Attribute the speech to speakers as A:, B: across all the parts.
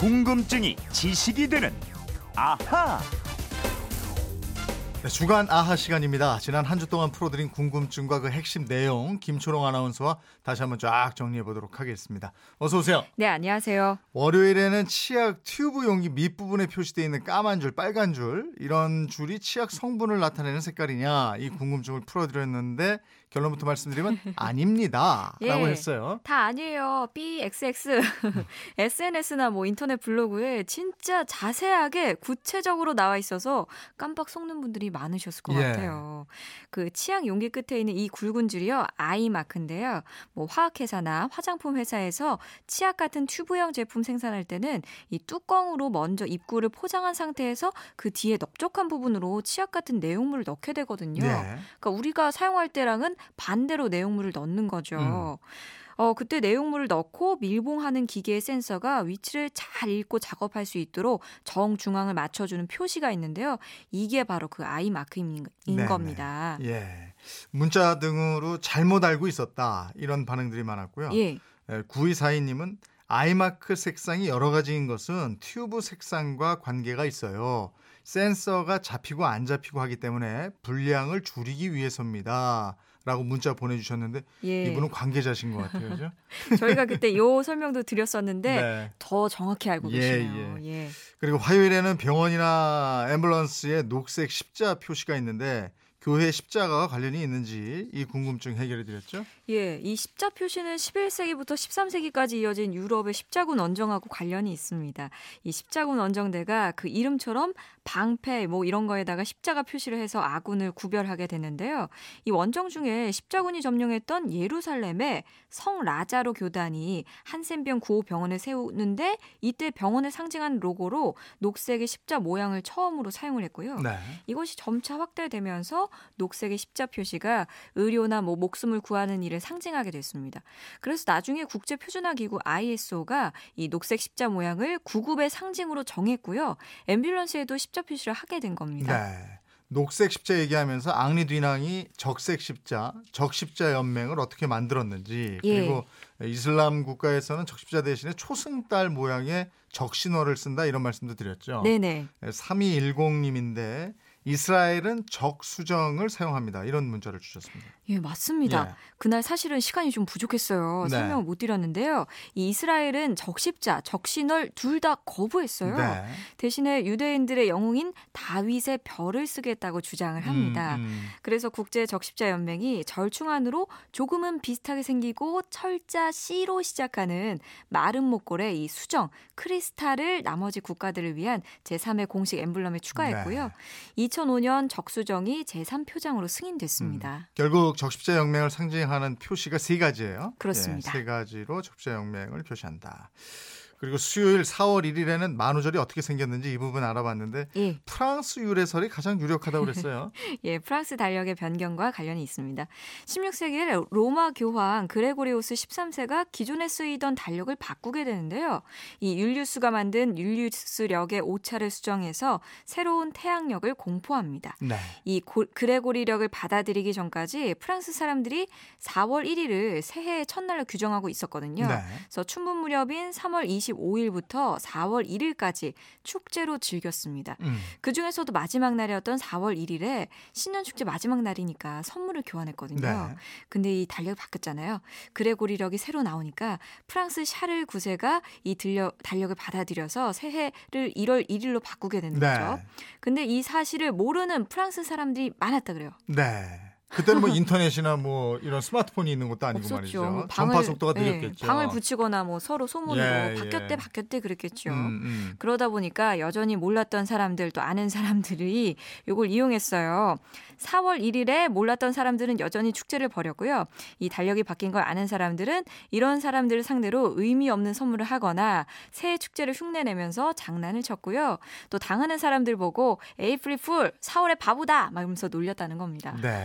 A: 궁금증이 지식이 되는 아하.
B: 네, 주간 아하 시간입니다. 지난 한 주 동안 풀어드린 궁금증과 그 핵심 내용 김초롱 아나운서와 다시 한번 쫙 정리해 보도록 하겠습니다. 어서 오세요.
C: 네, 안녕하세요.
B: 월요일에는 치약 튜브 용기 밑부분에 표시되어 있는 까만 줄, 빨간 줄 이런 줄이 치약 성분을 나타내는 색깔이냐 이 궁금증을 풀어드렸는데 결론부터 말씀드리면 아닙니다.
C: 예,
B: 라고 했어요.
C: 다 아니에요. BXX. SNS나 뭐 인터넷 블로그에 진짜 자세하게 구체적으로 나와 있어서 깜빡 속는 분들이 많으셨을 것
B: 예.
C: 같아요. 그 치약 용기 끝에 있는 이 굵은 줄이요. 아이 마크인데요. 뭐 화학회사나 화장품 회사에서 치약 같은 튜브형 제품 생산할 때는 이 뚜껑으로 먼저 입구를 포장한 상태에서 그 뒤에 넓적한 부분으로 치약 같은 내용물을 넣게 되거든요.
B: 예.
C: 그러니까 우리가 사용할 때랑은 반대로 내용물을 넣는 거죠.
B: 음.
C: 어, 그때 내용물을 넣고 밀봉하는 기계의 센서가 위치를 잘 읽고 작업할 수 있도록 정중앙을 맞춰주는 표시가 있는데요. 이게 바로 그 아이 마크인
B: 네네.
C: 겁니다.
B: 예. 문자 등으로 잘못 알고 있었다. 이런 반응들이 많았고요.
C: 예.
B: 9242님은 아이마크 색상이 여러 가지인 것은 튜브 색상과 관계가 있어요. 센서가 잡히고 안 잡히고 하기 때문에 분량을 줄이기 위해서입니다. 라고 문자 보내주셨는데
C: 예.
B: 이분은 관계자신 것 같아요. 그죠?
C: 저희가 그때 요 설명도 드렸었는데
B: 네.
C: 더 정확히 알고
B: 예,
C: 계시네요. 예.
B: 그리고 화요일에는 병원이나 앰뷸런스에 녹색 십자 표시가 있는데 교회 십자가와 관련이 있는지 이 궁금증 해결해 드렸죠?
C: 예, 이 십자 표시는 11세기부터 13세기까지 이어진 유럽의 십자군 원정하고 관련이 있습니다. 이 십자군 원정대가 그 이름처럼 방패 뭐 이런 거에다가 십자가 표시를 해서 아군을 구별하게 되는데요. 이 원정 중에 십자군이 점령했던 예루살렘에 성 라자로 교단이 한센병 구호 병원을 세우는데 이때 병원을 상징한 로고로 녹색의 십자 모양을 처음으로 사용을 했고요.
B: 네.
C: 이것이 점차 확대되면서 녹색의 십자 표시가 의료나 뭐 목숨을 구하는 일을 상징하게 됐습니다. 그래서 나중에 국제 표준화 기구 ISO가 이 녹색 십자 모양을 구급의 상징으로 정했고요. 앰뷸런스에도 십자 표시를 하게 된 겁니다.
B: 네. 녹색 십자 얘기하면서 앙리 뒤낭이 적색 십자, 적십자 연맹을 어떻게 만들었는지
C: 예.
B: 그리고 이슬람 국가에서는 적십자 대신에 초승달 모양의 적신호를 쓴다 이런 말씀도 드렸죠.
C: 네네.
B: 3210님인데 이스라엘은 적수정을 사용합니다. 이런 문자를 주셨습니다.
C: 예, 맞습니다.
B: 예.
C: 그날 사실은 시간이 좀 부족했어요.
B: 네.
C: 설명을 못 드렸는데요. 이 이스라엘은 적십자, 적신을 둘다 거부했어요.
B: 네.
C: 대신에 유대인들의 영웅인 다윗의 별을 쓰겠다고 주장을 합니다.
B: 음, 음.
C: 그래서 국제 적십자 연맹이 절충안으로 조금은 비슷하게 생기고 철자 C로 시작하는 마른 목골의 이 수정 크리스탈을 나머지 국가들을 위한 제3의 공식 엠블럼에 추가했고요. 2005년 적수정이 제3표장으로 승인됐습니다.
B: 결국 적십자 영맹을 상징하는 표시가 세 가지예요.
C: 그렇습니다.
B: 예, 세 가지로 적십자 영맹을 표시한다. 그리고 수요일 4월 1일에는 만우절이 어떻게 생겼는지 이 부분 알아봤는데
C: 예.
B: 프랑스 유래설이 가장 유력하다고 그랬어요.
C: 예, 프랑스 달력의 변경과 관련이 있습니다. 16세기에 로마 교황 그레고리오스 13세가 기존에 쓰이던 달력을 바꾸게 되는데요. 이 율리우스가 만든 율리우스력의 오차를 수정해서 새로운 태양력을 공포합니다.
B: 네.
C: 이 고- 그레고리력을 받아들이기 전까지 프랑스 사람들이 4월 1일을 새해의 첫날로 규정하고 있었거든요.
B: 네.
C: 그래서 춘분 무렵인 3월 25일부터 4월 1일까지 축제로 즐겼습니다.
B: 음.
C: 그 중에서도 마지막 날이었던 4월 1일에 신년 축제 마지막 날이니까 선물을 교환했거든요.
B: 네.
C: 근데 이 달력이 바뀌었잖아요. 그레고리력이 새로 나오니까 프랑스 샤를 9세가 이 들려, 달력을 받아들여서 새해를 1월 1일로 바꾸게 되는
B: 네.
C: 거죠. 근데 이 사실을 모르는 프랑스 사람들이 많았다 그래요.
B: 네. 그때는 뭐 인터넷이나 뭐 이런 스마트폰이 있는 것도 아니고
C: 없었죠.
B: 말이죠.
C: 뭐
B: 전파 속도가
C: 예,
B: 느렸겠죠.
C: 방을 붙이거나 뭐 서로 소문으로
B: 예,
C: 바뀌었대
B: 예.
C: 바뀌었대 그랬겠죠.
B: 음, 음.
C: 그러다 보니까 여전히 몰랐던 사람들 또 아는 사람들이 이걸 이용했어요. 4월 1일에 몰랐던 사람들은 여전히 축제를 벌였고요. 이 달력이 바뀐 걸 아는 사람들은 이런 사람들을 상대로 의미 없는 선물을 하거나 새해 축제를 흉내내면서 장난을 쳤고요. 또 당하는 사람들 보고 에이프릴 풀 4월에 바보다 막 이러면서 놀렸다는 겁니다.
B: 네.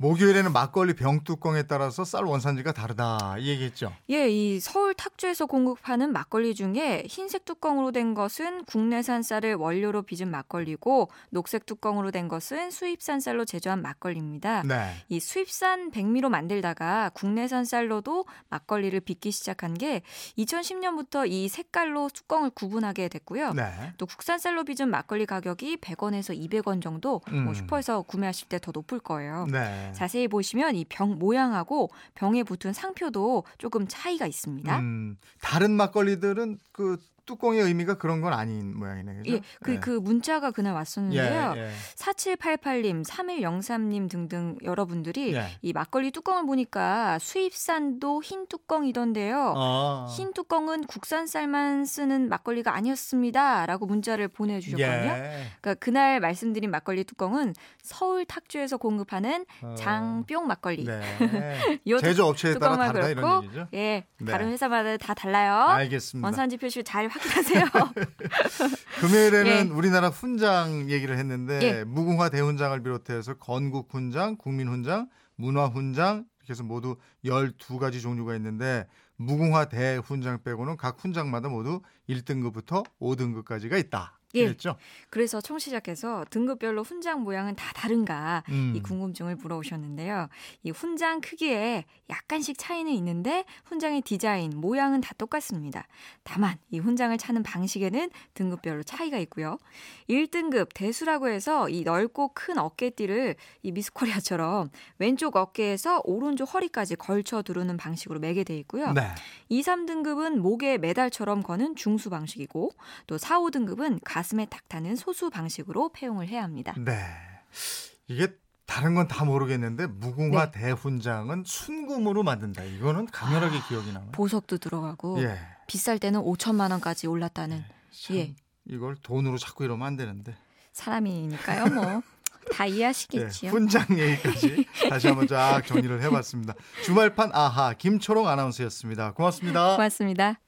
B: 목요일에는 막걸리 병뚜껑에 따라서 쌀 원산지가 다르다 이 얘기했죠.
C: 예, 이 서울 탁주에서 공급하는 막걸리 중에 흰색 뚜껑으로 된 것은 국내산 쌀을 원료로 빚은 막걸리고 녹색 뚜껑으로 된 것은 수입산 쌀로 제조한 막걸리입니다.
B: 네.
C: 이 수입산 백미로 만들다가 국내산 쌀로도 막걸리를 빚기 시작한 게 2010년부터 이 색깔로 뚜껑을 구분하게 됐고요.
B: 네.
C: 또 국산 쌀로 빚은 막걸리 가격이 100원에서 200원 정도 뭐
B: 음.
C: 슈퍼에서 구매하실 때 더 높을 거예요.
B: 네.
C: 자세히 보시면 이 병 모양하고 병에 붙은 상표도 조금 차이가 있습니다.
B: 음, 다른 막걸리들은 그 뚜껑의 의미가 그런 건 아닌 모양이네. 그죠?
C: 예, 그, 그 문자가 그날 왔었는데요.
B: 예, 예.
C: 4788님, 3103님 등등 여러분들이
B: 예.
C: 이 막걸리 뚜껑을 보니까 수입산도 흰 뚜껑이던데요.
B: 아.
C: 흰 뚜껑은 국산 쌀만 쓰는 막걸리가 아니었습니다. 라고 문자를 보내주셨거든요.
B: 예.
C: 그러니까 그날 말씀드린 막걸리 뚜껑은 서울 탁주에서 공급하는
B: 어.
C: 장뿅 막걸리.
B: 네.
C: 요
B: 제조업체에 따라 다르다 이런
C: 그렇고,
B: 얘기죠.
C: 예,
B: 네.
C: 다른 회사마다 다 달라요.
B: 알겠습니다.
C: 원산지 표시 잘 확 인하세요.
B: 금요일에는
C: 예.
B: 우리나라 훈장 얘기를 했는데
C: 예.
B: 무궁화 대훈장을 비롯해서 건국 훈장, 국민 훈장, 문화 훈장 이렇게 해서 모두 12가지 종류가 있는데 무궁화 대훈장 빼고는 각 훈장마다 모두 1등급부터 5등급까지가 있다.
C: 예.
B: 그랬죠?
C: 그래서 청취자께서 등급별로 훈장 모양은 다 다른가
B: 음.
C: 이 궁금증을 물어오셨는데요. 이 훈장 크기에 약간씩 차이는 있는데 훈장의 디자인, 모양은 다 똑같습니다. 다만 이 훈장을 차는 방식에는 등급별로 차이가 있고요. 1등급 대수라고 해서 이 넓고 큰 어깨띠를 이 미스코리아처럼 왼쪽 어깨에서 오른쪽 허리까지 걸쳐 두르는 방식으로 매게 돼 있고요.
B: 네.
C: 2, 3등급은 목에 메달처럼 거는 중수 방식이고 또 4, 5등급은 가 슴에 딱 타는 소수 방식으로 패용을 해야 합니다.
B: 네. 이게 다른 건 다 모르겠는데 무궁화
C: 네.
B: 대훈장은 순금으로 만든다. 이거는 강렬하게 기억이 나요.
C: 보석도 들어가고
B: 예.
C: 비쌀 때는 5천만 원까지 올랐다는
B: 참
C: 예.
B: 이걸 돈으로 자꾸 이러면 안 되는데.
C: 사람이니까요. 뭐 다
B: 예,
C: 이해하시겠지요.
B: 훈장 얘기까지 다시 한번 쫙 정리를 해봤습니다. 주말판 아하 김초롱 아나운서였습니다. 고맙습니다.
C: 고맙습니다.